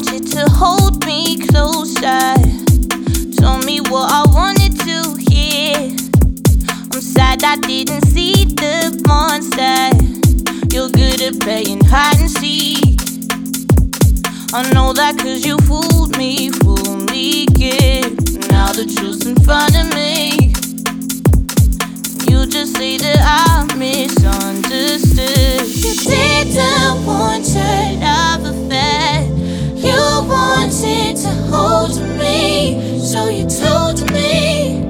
wanted to hold me closer. Told me what I wanted to hear. I'm sad I didn't see the monster. You're good at playing hide and seek. I know that cause you fooled me, fooled me, good. Now the truth's in front of me. You just say that I misunderstood. You didn't want your love affair wanted to hold me, so you told me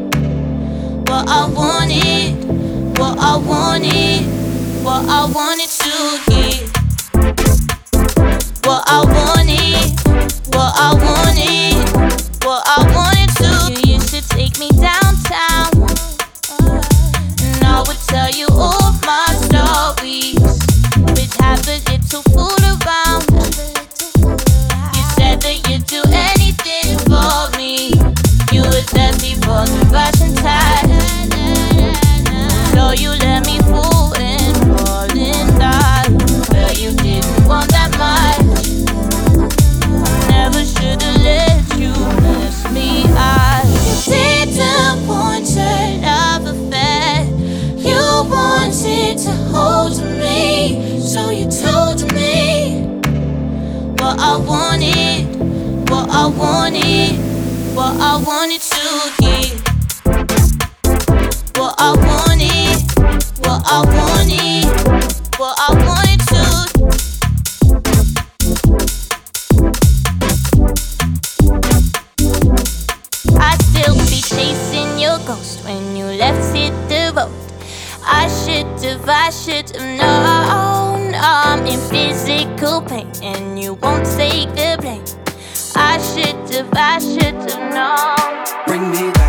what I wanted, what I wanted, what I wanted to hear, what I wanted, what I wanted. wasn't. So you let me and fall in love. But you didn't want that much. Never should've let you me. You didn't want love affair. You wanted to hold me, so you told me what I wanted, what I wanted what I wanted to. What I wanted, what I wanted, what I wanted to. I still be chasing your ghost when you left it the. I should have, I should have known I'm in physical pain and you won't take if I should have known. Bring me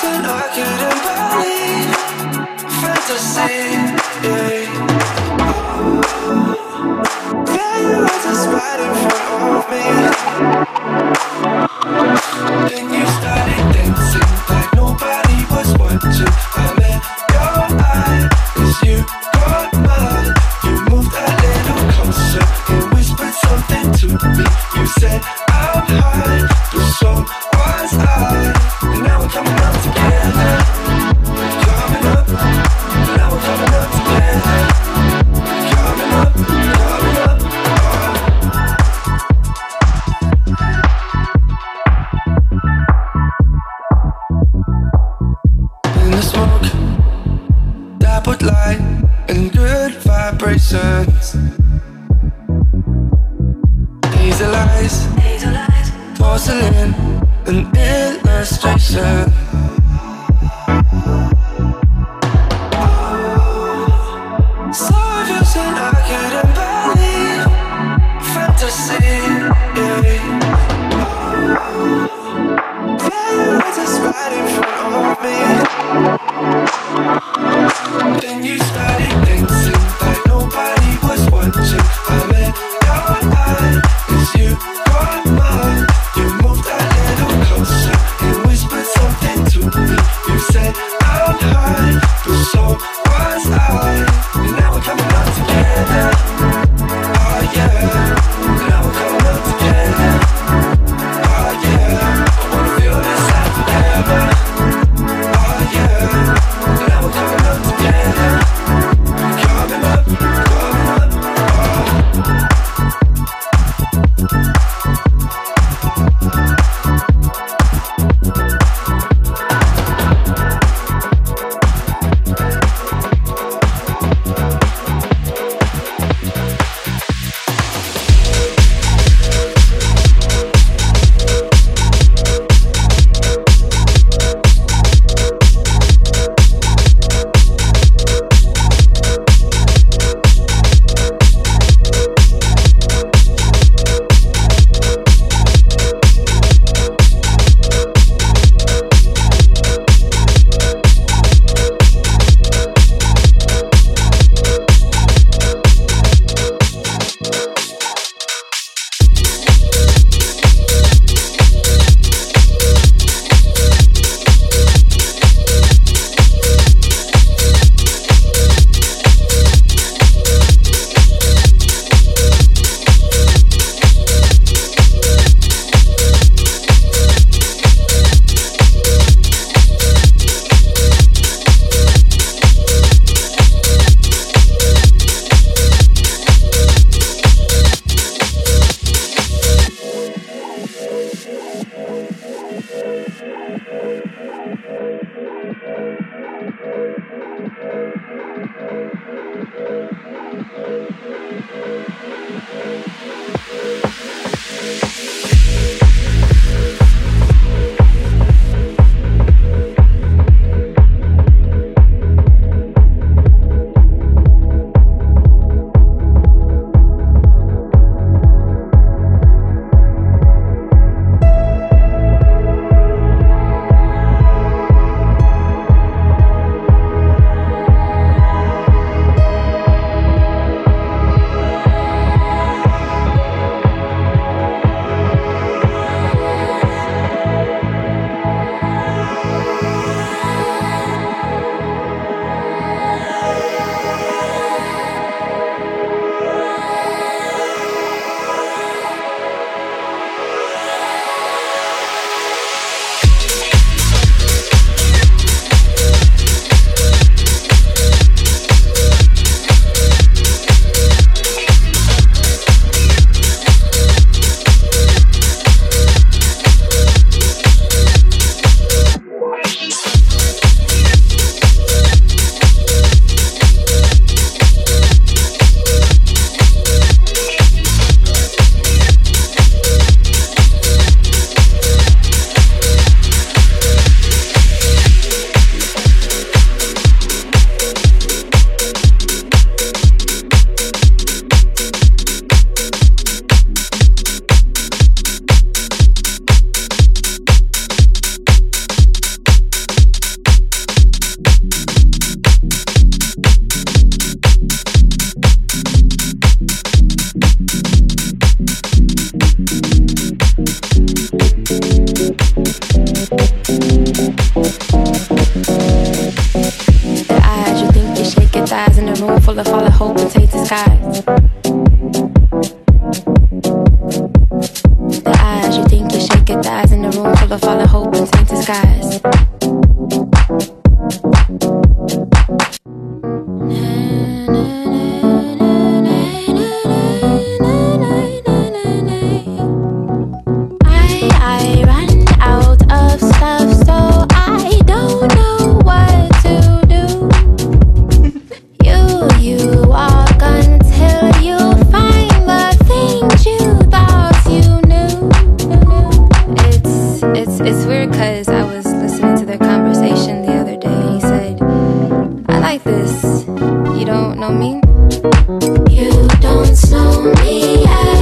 something I couldn't believe. Fantasy, yeah. Yeah, you were just fighting for Cause you don't know me. You don't know me yet.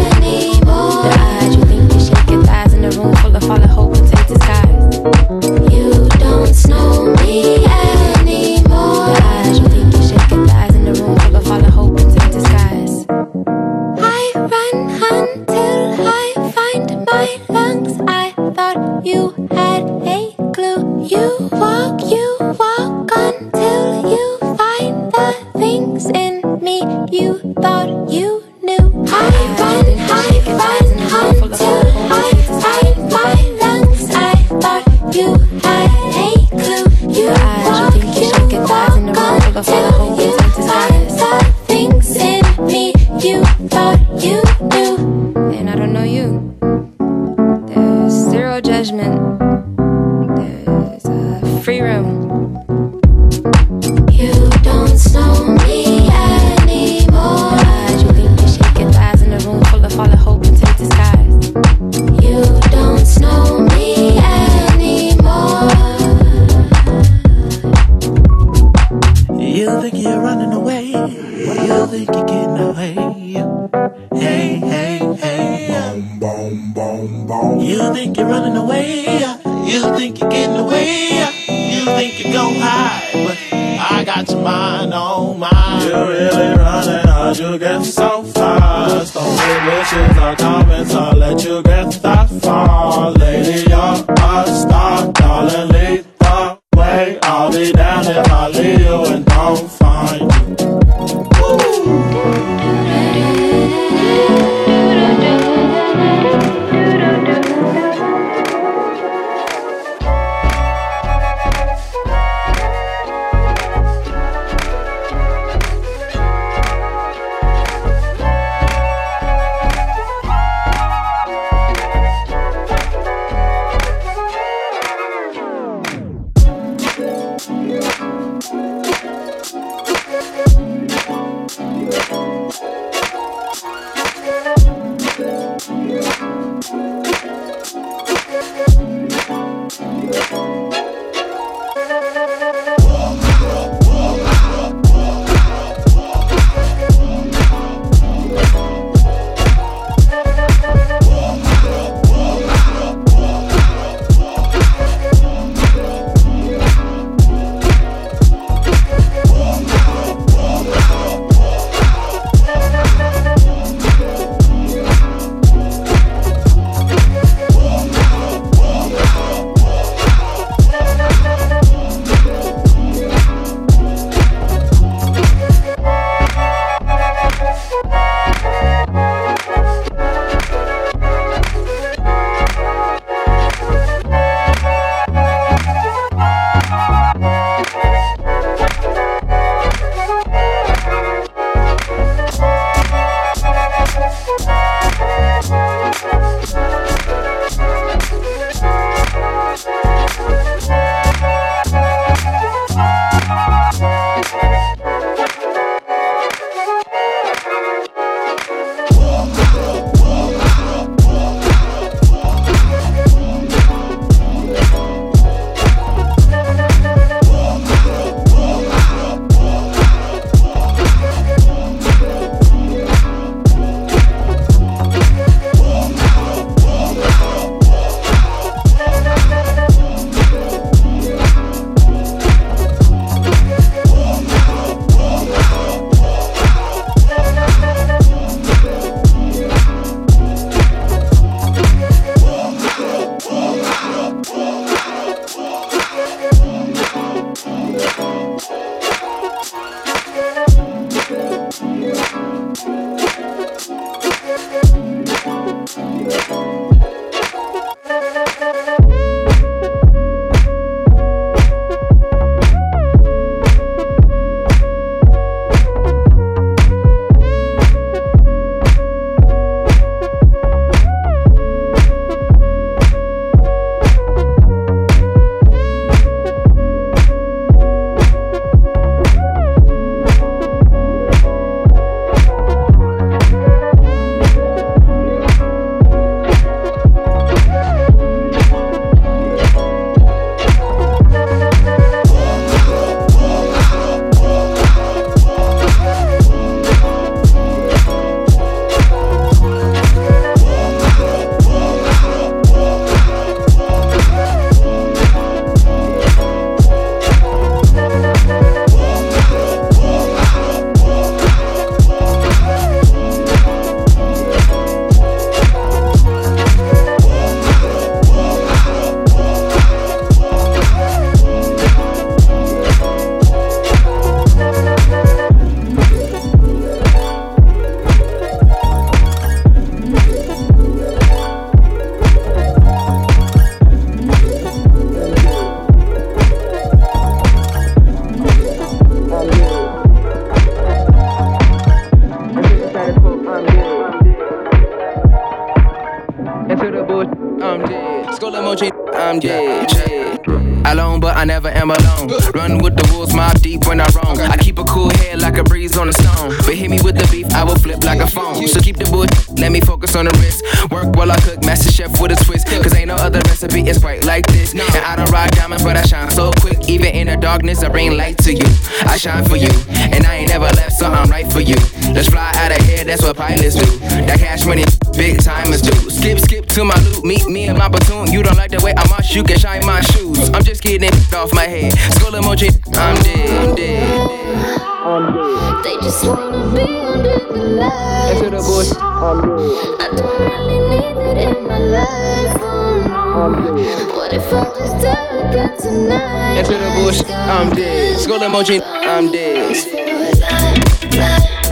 Phone. So keep the bull, let me focus on the wrist. Work while I cook, master chef with a twist. Cause ain't no other recipe is quite like this. And I don't ride diamonds, but I shine so quick. Even in the darkness, I bring light to you. I shine for you, and I ain't never left, so I'm right for you. Let's fly out of here, that's what pilots do. That cash money, big timers do. Skip, skip to my loot, meet me in my platoon. You don't like the way I march, you can shine my shoes. I'm just it off my head. Skull emoji, I'm dead, I'm dead. I'm dead. They just wanna be under the lights. Enter the bush, I'm dead. I don't really need it in my life. Oh no. What if I just die again tonight? The bush, I'm dead. Skull emoji, I'm dead.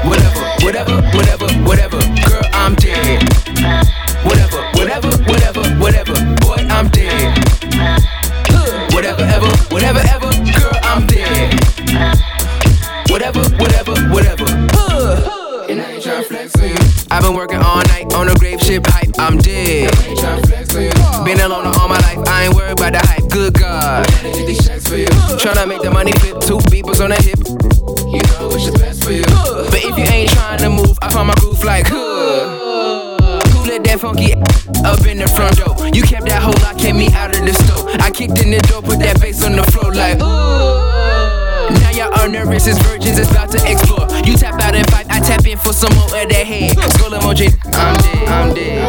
Whatever, whatever, whatever, whatever. Girl, I'm dead. Whatever, whatever, whatever, whatever. Boy, I'm dead. Whatever, ever, whatever, ever. Girl, I'm dead. Whatever, whatever, whatever. Huh. And I ain't tryna flex on you. I've been working all night on a grave ship hype. I'm dead. I ain't tryna flex on you. Been alone all my life. I ain't worried about the hype. Good God. Tryna make the money flip. Two beepers on the hip. You know it's the best for you. But if you ain't trying to move, I find my groove like, huh. Who let that funky up in the front door? You kept that whole lock, kept me out of the store. I kicked in the door, put that bass on the floor like, ooh. Now y'all are nervous as virgins, it's about to explore. You tap out and fight, I tap in for some more of that head. Skull emoji, I'm dead, I'm dead.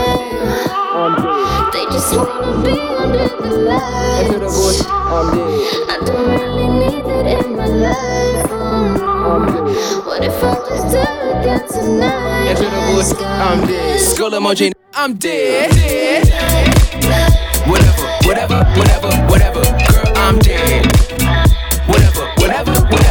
They just wanna be under the lights. Enter the bush, I'm dead. I don't really need it in my life. Oh no. What if I just die again tonight? Enter the bush, I'm dead. Skull emoji, I'm dead. dead. Whatever, whatever, whatever, whatever. Girl, I'm dead. Whatever, whatever.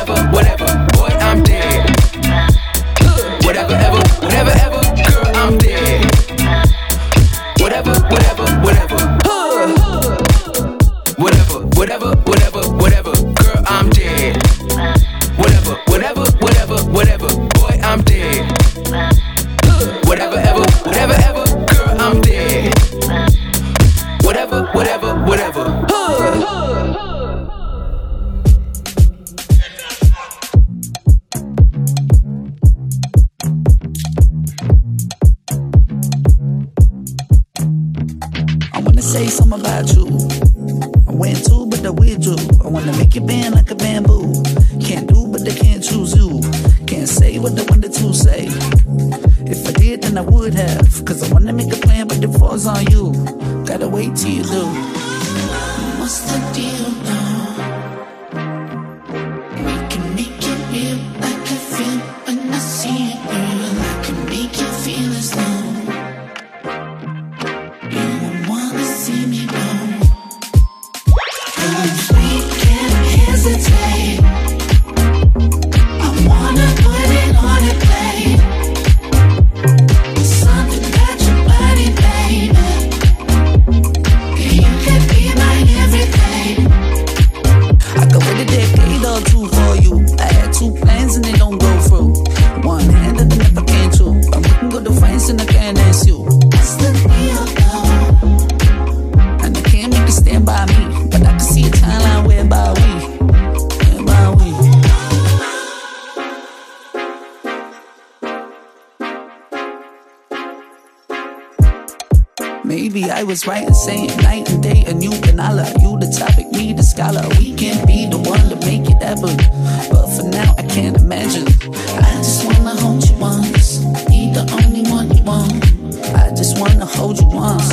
Wanna hold you once.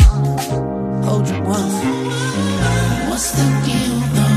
Hold you once. What's the deal though?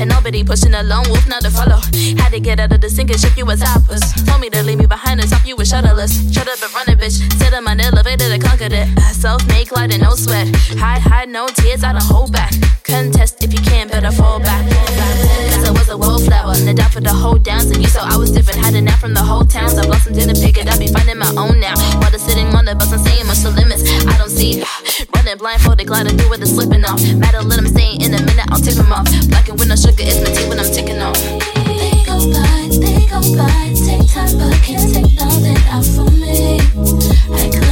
And nobody pushing a lone wolf, not to follow. Had to get out of the sinking ship, you was hoppers. Told me to leave me behind and top you with shuttleless. Shut up and run bitch. Sit on my elevator to conquered it. Self made gliding, no sweat. Hide, hide, no tears, I don't hold back. Contest if you can, better fall back a wallflower. And down for the whole downs. And you saw I was different. Had out from the whole towns. I blossomed, didn't picket. I Be finding my own now. While the sitting on the bus, I'm saying much the limits. I don't see. Running blindfolded, gliding through with the slipping off. Matter, let them, stay in a minute. I'll tip them off. Black and window sugar is my tea when I'm ticking off. They go by, they go by. Take time, but can't take nothing out for me. I could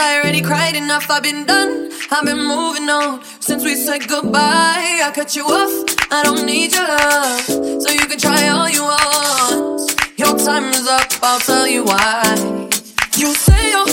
I already cried enough. I've been done. I've been moving on since we said goodbye. I cut you off. I don't need your love. So you can try all you want. Your time is up, I'll tell you why. You say you're